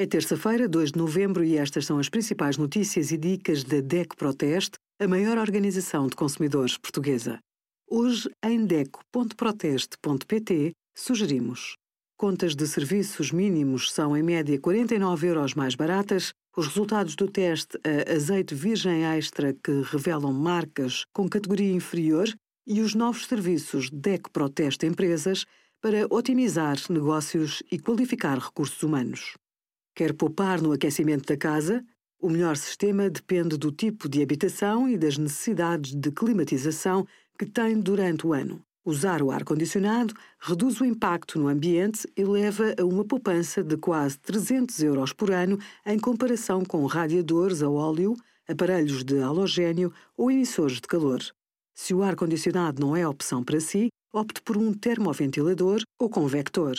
É terça-feira, 2 de novembro, e estas são as principais notícias e dicas da DECO Proteste, a maior organização de consumidores portuguesa. Hoje, em DECO.proteste.pt, sugerimos Contas de serviços mínimos são em média 49 euros mais baratas. Os resultados do teste a azeite virgem extra que revelam marcas com categoria inferior e os novos serviços DEC Proteste Empresas para otimizar negócios e qualificar recursos humanos. Quer poupar no aquecimento da casa? O melhor sistema depende do tipo de habitação e das necessidades de climatização que tem durante o ano. Usar o ar-condicionado reduz o impacto no ambiente e leva a uma poupança de quase 300 euros por ano em comparação com radiadores a óleo, aparelhos de halogênio ou emissores de calor. Se o ar-condicionado não é opção para si, opte por um termoventilador ou convector.